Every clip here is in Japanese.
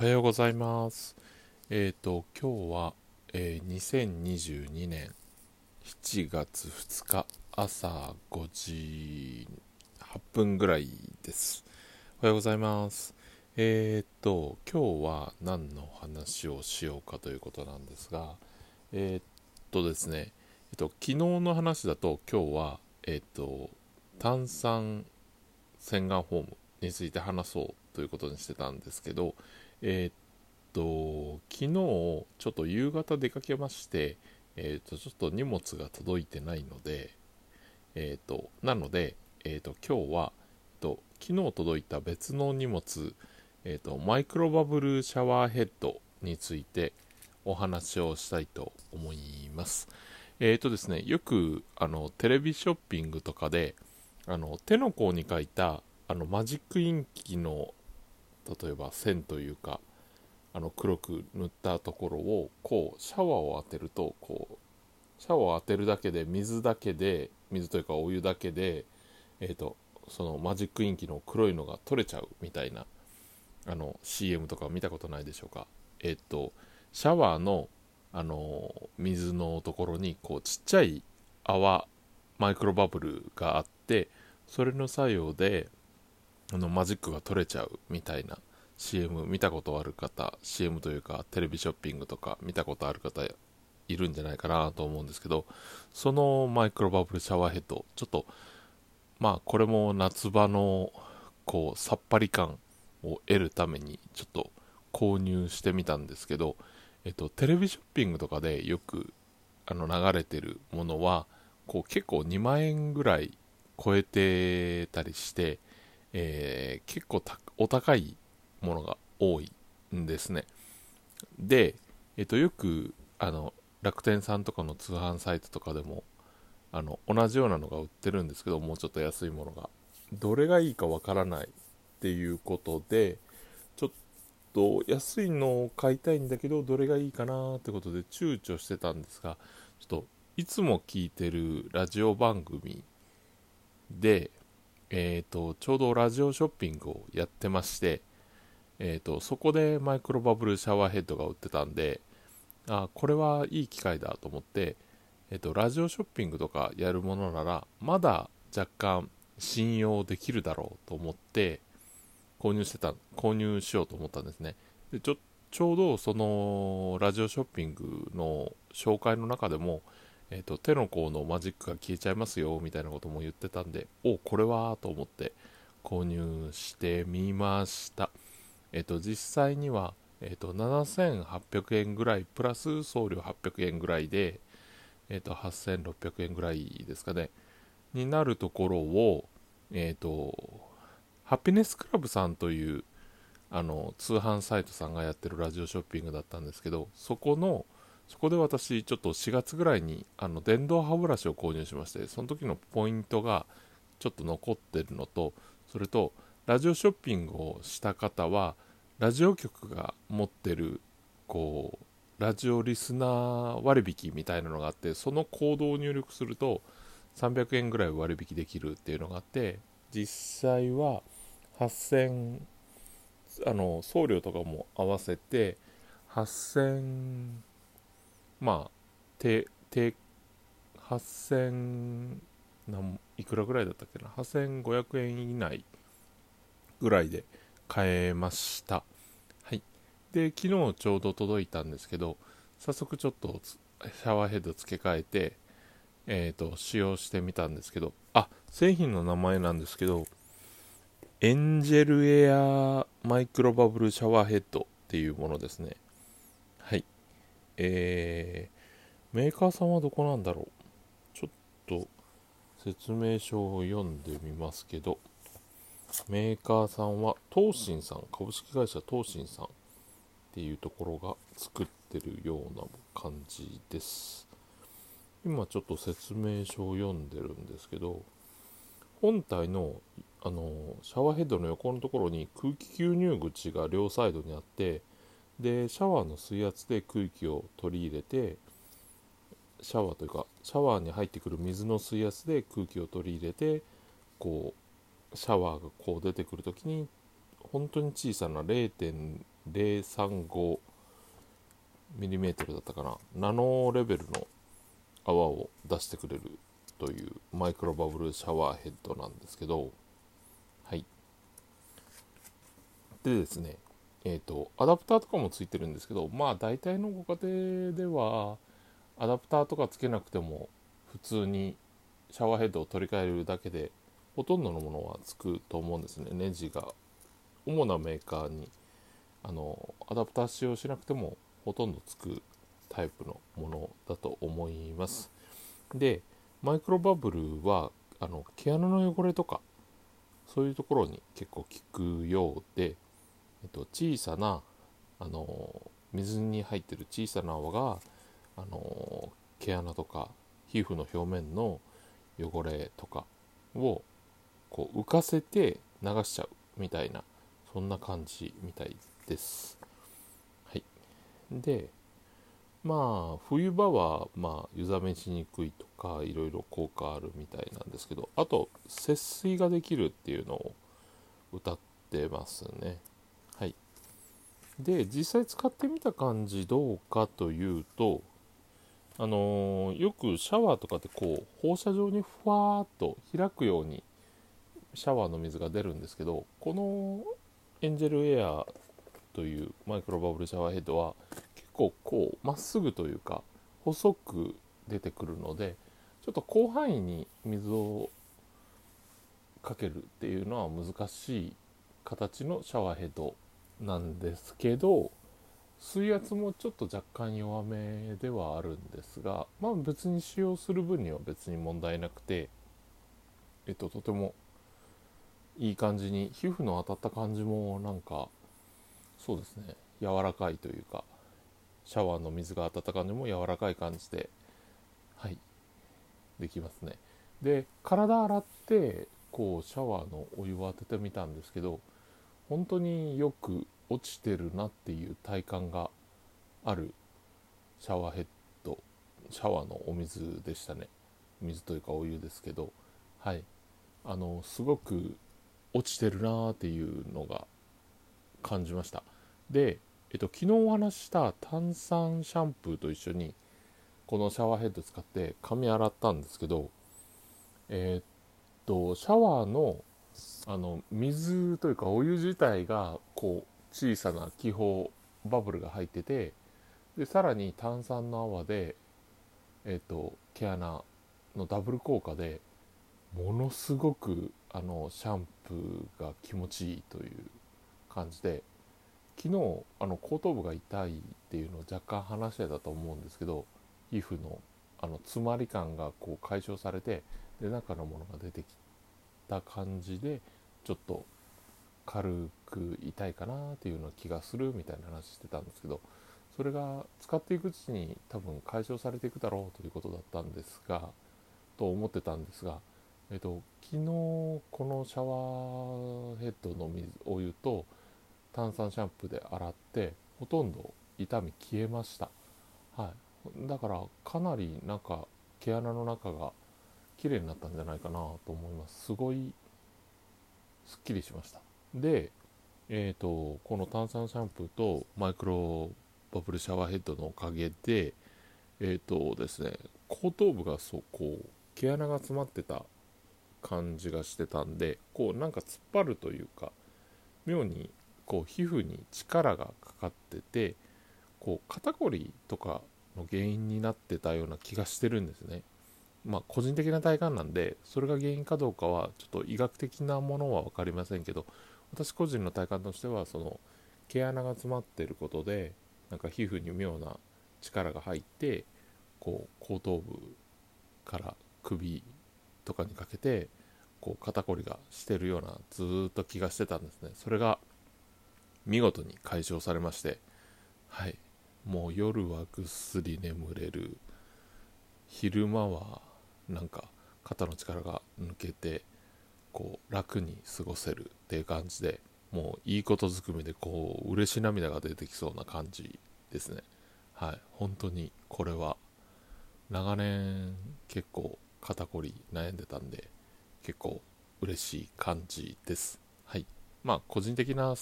おはようございます。えっ、と、今日は、えー2022年7月2日朝5時8分ぐらいです。おはようございます。えっ、と、今日は何の話をしようかということなんですが、えっ、とですね、えっと、昨日の話だと今日は、えっ、と、炭酸洗顔フォームについて話そうということにしてたんですけど、えーっと、昨日、ちょっと夕方出かけまして、えーっと、ちょっと荷物が届いてないので、えーっと、なので、えっと、今日は、えっと、昨日届いた別の荷物、えっと、マイクロバブルシャワーヘッドについてお話をしたいと思います。えーっとですね、よく、あの、テレビショッピングとかで、あの、手の甲に書いた、あの、マジックインキの例えば線というかあの黒く塗ったところをこうシャワーを当てるとこうシャワーを当てるだけで水だけで水というかお湯だけで、えー、とそのマジックインキの黒いのが取れちゃうみたいなあの CM とか見たことないでしょうか。えっ、とシャワーのあの水のところにこうちっちゃい泡マイクロバブルがあってそれの作用であのマジックが取れちゃうみたいな CM 見たことある方 CM というかテレビショッピングとか見たことある方いるんじゃないかなと思うんですけどそのマイクロバブルシャワーヘッドちょっとまあこれも夏場のこうさっぱり感を得るためにちょっと購入してみたんですけど、えっと、テレビショッピングとかでよくあの流れてるものはこう結構2万円ぐらい超えてたりしてえー結構お高いものが多いんですね。で、えっと、よくあの楽天さんとかの通販サイトとかでもあの同じようなのが売ってるんですけどもうちょっと安いものがどれがいいかわからないっていうことでちょっと安いのを買いたいんだけどどれがいいかなってことで躊躇してたんですがちょっといつも聞いてるラジオ番組でえー、とちょうどラジオショッピングをやってまして、えー、とそこでマイクロバブルシャワーヘッドが売ってたんであこれはいい機会だと思って、えー、とラジオショッピングとかやるものならまだ若干信用できるだろうと思って購入してた購入しようと思ったんですね。でちょちょうどそのラジオショッピングの紹介の中でもえー、と手の甲のマジックが消えちゃいますよみたいなことも言ってたんでおこれはと思って購入してみました。えっ、と実際には、えー、と7800円ぐらいプラス送料800円ぐらいで、えー、と8600円ぐらいですかねになるところをえっ、とハピネスクラブさんというあの通販サイトさんがやってるラジオショッピングだったんですけどそこのそこで私ちょっと4月ぐらいにあの電動歯ブラシを購入しましてその時のポイントがちょっと残ってるのとそれとラジオショッピングをした方はラジオ局が持ってるこうラジオリスナー割引みたいなのがあってそのコードを入力すると300円ぐらい割引できるっていうのがあって実際は8000あの送料とかも合わせて8000まあ、て、て、8000なんいくらぐらいだったっけな、8500円以内ぐらいで買えました。はい。で、昨日ちょうど届いたんですけど、早速ちょっとシャワーヘッド付け替えて、えっ、と、使用してみたんですけど、あ、製品の名前なんですけど、エンジェルエアマイクロバブルシャワーヘッドっていうものですね。えーメーカーさんはどこなんだろう?ちょっと説明書を読んでみますけどメーカーさんは東進さん株式会社東進さんっていうところが作ってるような感じです。今ちょっと説明書を読んでるんですけど本体のあのシャワーヘッドの横のところに空気吸入口が両サイドにあってでシャワーの水圧で空気を取り入れてシャワーというかシャワーに入ってくる水の水圧で空気を取り入れてこうシャワーがこう出てくる時に本当に小さな 0.035mm だったかなナノレベルの泡を出してくれるというマイクロバブルシャワーヘッドなんですけどはい。でですねえっ、ー、とアダプターとかもついてるんですけどまあ大体のご家庭ではアダプターとかつけなくても普通にシャワーヘッドを取り替えるだけでほとんどのものはつくと思うんですね。ネジが主なメーカーにあのアダプター使用しなくてもほとんどつくタイプのものだと思います。でマイクロバブルはあの毛穴の汚れとかそういうところに結構効くようで、えっと、小さなあの水に入ってる小さな泡があの毛穴とか皮膚の表面の汚れとかをこう浮かせて流しちゃうみたいなそんな感じみたいです。はい。でまあ冬場はまあ湯冷めしにくいとかいろいろ効果あるみたいなんですけどあと節水ができるっていうのを歌ってますね。で実際使ってみた感じどうかというとあのー、よくシャワーとかってこう放射状にふわーっと開くようにシャワーの水が出るんですけどこのエンジェルエアというマイクロバブルシャワーヘッドは結構こうまっすぐというか細く出てくるのでちょっと広範囲に水をかけるっていうのは難しい形のシャワーヘッドなんですけど水圧もちょっと若干弱めではあるんですがまあ別に使用する分には別に問題なくてえっととてもいい感じに皮膚の当たった感じもなんかそうですね柔らかいというかシャワーの水が当たった感じも柔らかい感じではいできますね。で体洗ってこうシャワーのお湯を当ててみたんですけど本当によく落ちてるなっていう体感があるシャワーヘッドシャワーのお水でしたね。水というかお湯ですけどはい。あのすごく落ちてるなーっていうのが感じました。で、えっと、昨日お話した炭酸シャンプーと一緒にこのシャワーヘッド使って髪洗ったんですけどえー、っとシャワーのあの水というかお湯自体がこう小さな気泡バブルが入っててでさらに炭酸の泡で、えーと毛穴のダブル効果でものすごくあのシャンプーが気持ちいいという感じで昨日あの後頭部が痛いっていうのを若干話してたと思うんですけど皮膚のあの詰まり感がこう解消されてで中のものが出てきた感じでちょっと軽く痛いかなっていうような気がするみたいな話してたんですけどそれが使っていくうちに多分解消されていくだろうということだったんですがと思ってたんですがえっと、昨日このシャワーヘッドの水お湯と炭酸シャンプーで洗ってほとんど痛み消えました、はい、だからかなりなんか毛穴の中が綺麗になったんじゃないかなと思いますすごいすっきりしましたでえーと、この炭酸シャンプーとマイクロバブルシャワーヘッドのおかげでえっ、ー、とですね後頭部がそうこう毛穴が詰まってた感じがしてたんでこうなんか突っ張るというか妙にこう皮膚に力がかかっててこう肩こりとかの原因になってたような気がしてるんですね。まあ個人的な体感なんでそれが原因かどうかはちょっと医学的なものは分かりませんけど私個人の体感としてはその毛穴が詰まってることでなんか皮膚に妙な力が入ってこう後頭部から首とかにかけてこう肩こりがしてるようなずっと気がしてたんですね。それが見事に解消されましてはい。もう夜はぐっすり眠れる。昼間はなんか肩の力が抜けてこう楽に過ごせるっていう感じでもういいことずくめでこう嬉し涙が出てきそうな感じですね。はい。本当にこれは長年結構肩こり悩んでたんで結構嬉しい感じです。はい。まあ個人的な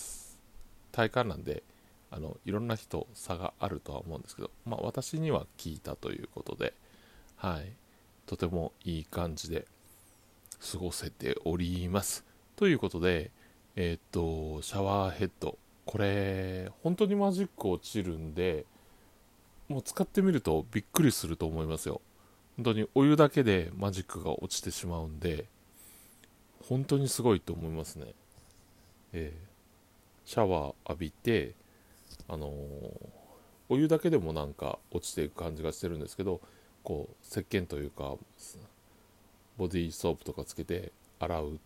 体感なんであのいろんな人差があるとは思うんですけど、まあ、私には聞いたということで、はい、とてもいい感じで過ごせております。ということで、えー、っと、シャワーヘッド。これ、本当にマジック落ちるんで、もう使ってみるとびっくりすると思いますよ。本当にお湯だけでマジックが落ちてしまうんで、本当にすごいと思いますね。えー、シャワー浴びて、あのー、お湯だけでもなんか落ちていく感じがしてるんですけど、こう、石鹸というか、ボディーソープとかつけて洗う、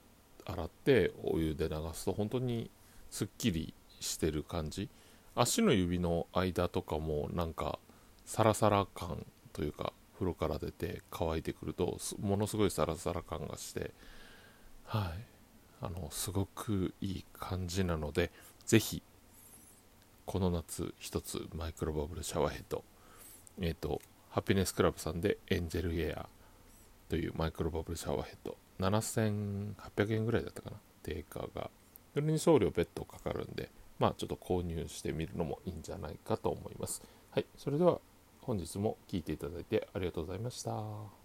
洗ってお湯で流すと本当にすっきりしてる感じ。足の指の間とかもなんかサラサラ感というか風呂から出て乾いてくるとものすごいサラサラ感がしてはいあのすごくいい感じなのでぜひこの夏一つマイクロバブルシャワーヘッドえっ、ー、とハピネスクラブさんでエンジェルエアというマイクロバブルシャワーヘッド。7800円ぐらいだったかな。定価が。それに送料別途かかるんでまあちょっと購入してみるのもいいんじゃないかと思います。はいそれでは本日も聴いていただいてありがとうございました。